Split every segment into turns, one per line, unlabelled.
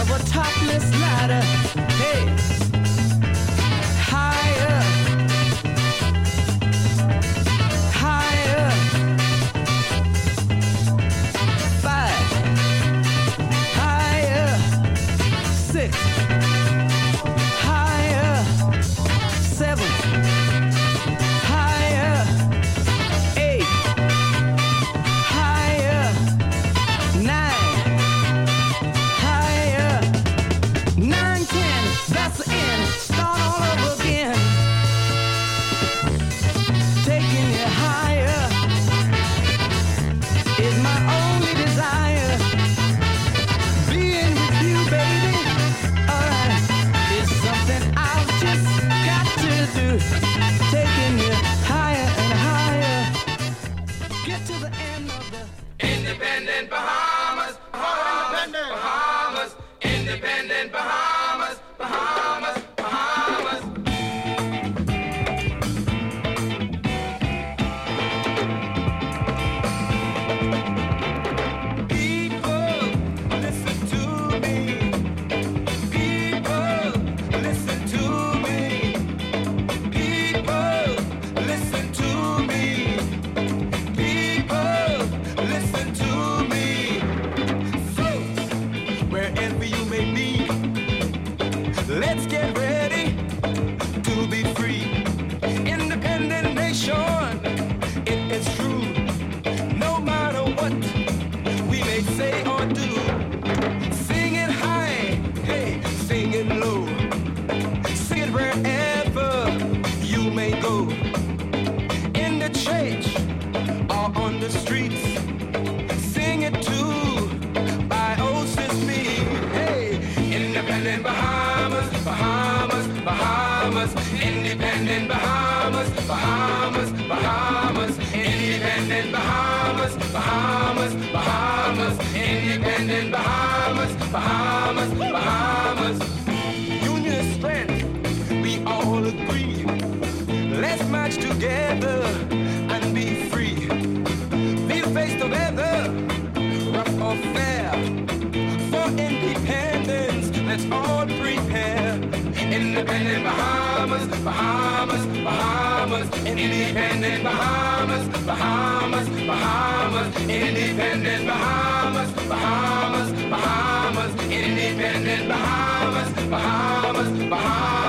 of a topless ladder.
Bahamas, Bahamas.
Union is strength, we all agree. Let's march together and be free. We'll face the weather, rough or fair. For independence, let's all prepare.
Independent Bahamas, Bahamas, Bahamas. Bahamas, independent Bahamas, Bahamas, Bahamas, independent Bahamas, Bahamas, Bahamas,
independent Bahamas, Bahamas, Bahamas.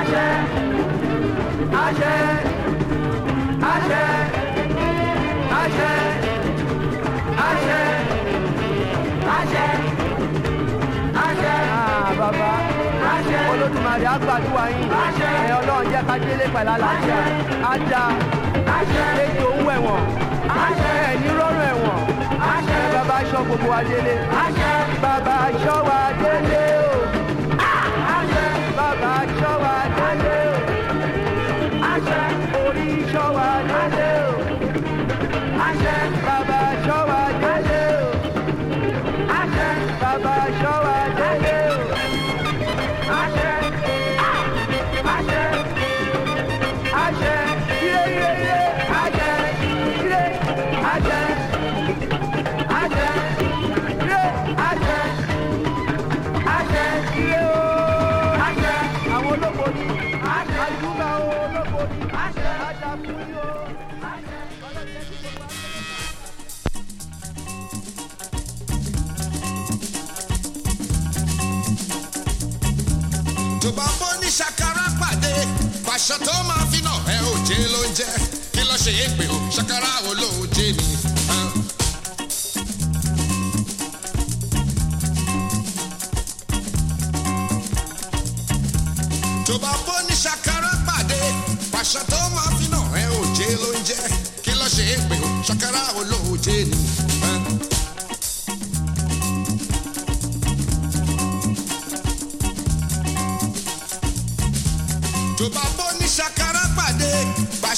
àṣẹ
àṣẹ àṣẹ
àṣẹ àṣẹ àṣẹ àṣẹ. bàbá. Olódùmarè àgbàdua yín. Ẹ ọlọ́run jẹ́ ká délé pẹ̀lú àlàáfíà.
Ada
ètò òun ẹ̀wọ̀n
ẹ̀ nírọ̀rùn ẹ̀wọ̀n bàbá aṣọ gbogbo wa délé. Bàbá aṣọ wa délé. Orí ṣọ́
pàṣẹ tó máa fi nà ẹ ò jẹ́ ló ń jẹ́. Kí lọ́ ṣe é pé o? Ṣàkàrà wo ló ń jẹ́ tó bá bọ́ ní ṣàkàrà pàdé tó máa fi ẹ ò jẹ́ ló ń jẹ́. Kí lọ́ ṣe é pé o? Ṣàkàrà wo ló ń jẹ́.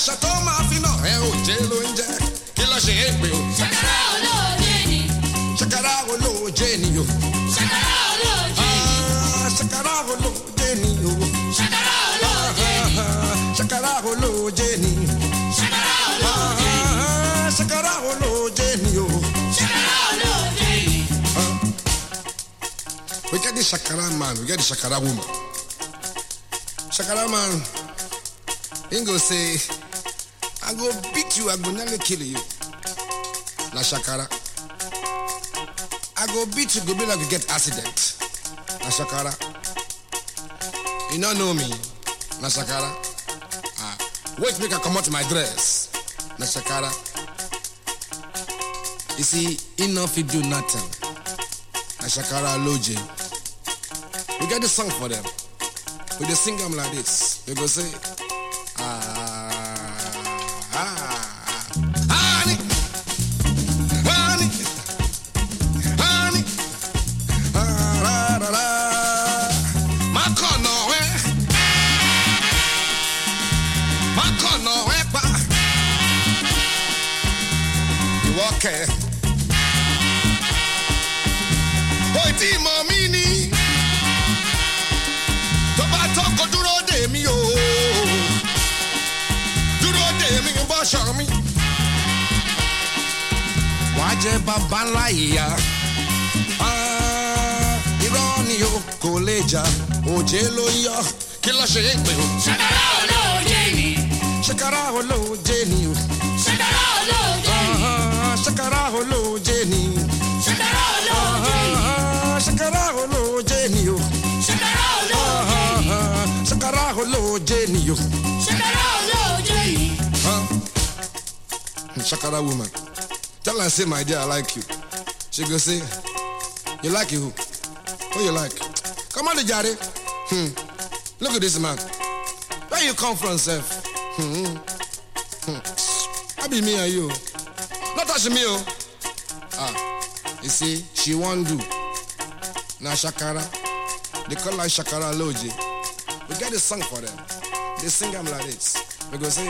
Pàṣẹ tó máa fi ẹ ò jẹ́ ló ń jẹ́ kí ṣe é pé o
Ṣàkàrà olóòjé ni,
ṣàkàrà wo ló ń jẹ́ ni o.
ṣàkàrà olóòjé ni,
ṣàkàrà wo ló ń ni o.
ṣàkàrà olóòjé ni,
ṣàkàrà wo ló ni.
ṣàkàrà olóòjé ni,
ṣàkàrà wo ló ń jẹ́ ni o.
ṣàkàrà olóòjé ni.
We get the Shakara man, we get the Shakara woman. Shakara man, he go say, I go beat you, I go nearly kill you. Na Shakara. I go beat you, go be like you get accident. Na Shakara. You don't know me. Na Shakara. Ah, wait make I come out my dress. Na Shakara. You see, enough no fit do nothing. Na Shakara Loje. We get the song for them. We dey sing them like this. We go say, jẹ bàbá ńlá ìyá Ah, irọ́ ni o kò lè jà òjé ló yọ kí ló ṣe é pé o.
Ṣàkàrà olóòjé ni,
ṣàkàrà olóòjé ni o
ṣàkàrà olóòjé ni,
ṣàkàrà olóòjé ni
ṣàkàrà olóòjé ni,
ṣàkàrà olóòjé ni o
ṣàkàrà olóòjé ni,
ṣàkàrà olóòjé ni o.
ṣàkàrà olóòjé ni.
Huh? Shakara woman. Tell her, say, my dear, I like you. She go say, you like you who? You like? Come on, Jare. Hmm. Look at this man. Where you come from, Seth? Hmm. Hmm. I be me and you. Not touch me, oh. Ah. You see, she won't do. Now Shakara. They call her Shakara Loji. We get a song for them. They sing them like this. We go say,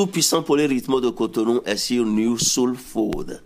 tout-puissant
pour les rythmes de Cotonou est sur New Soul Food.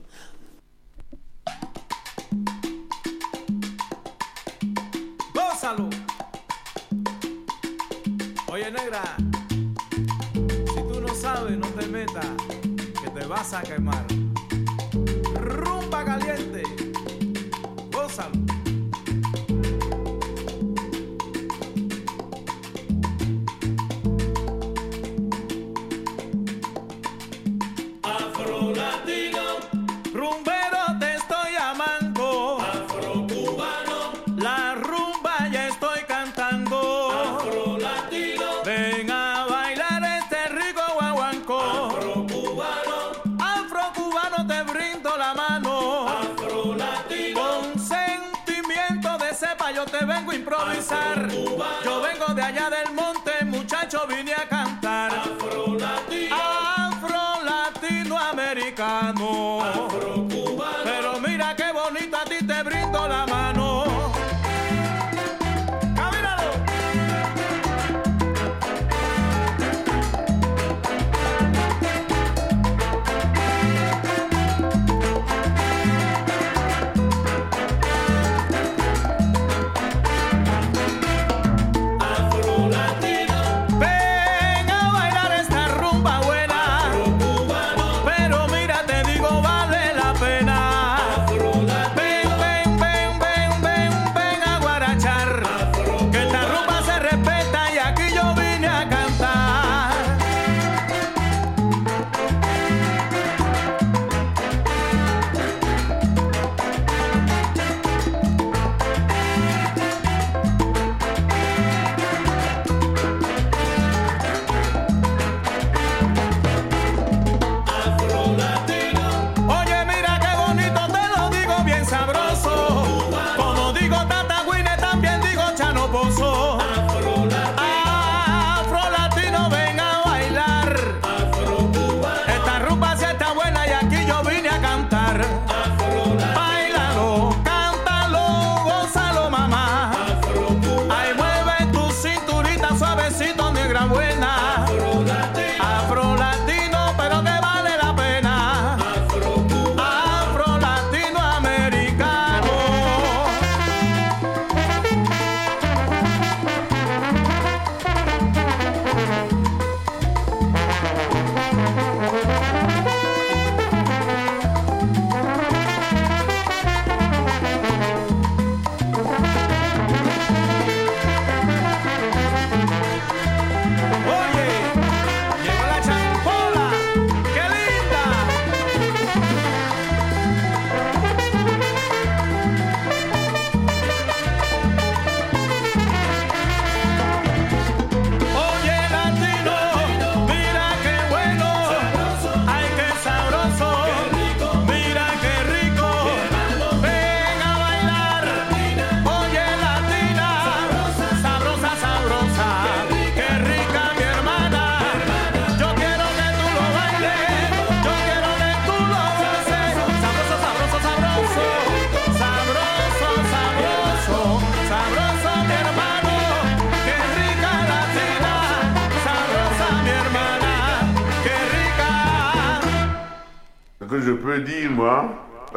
Yo vengo de allá del monte, muchacho, vine a cantar. Afro latino, afro latinoamericano.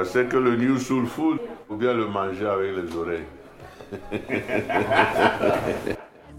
C'est que le New Soul Food, faut bien le manger avec les oreilles.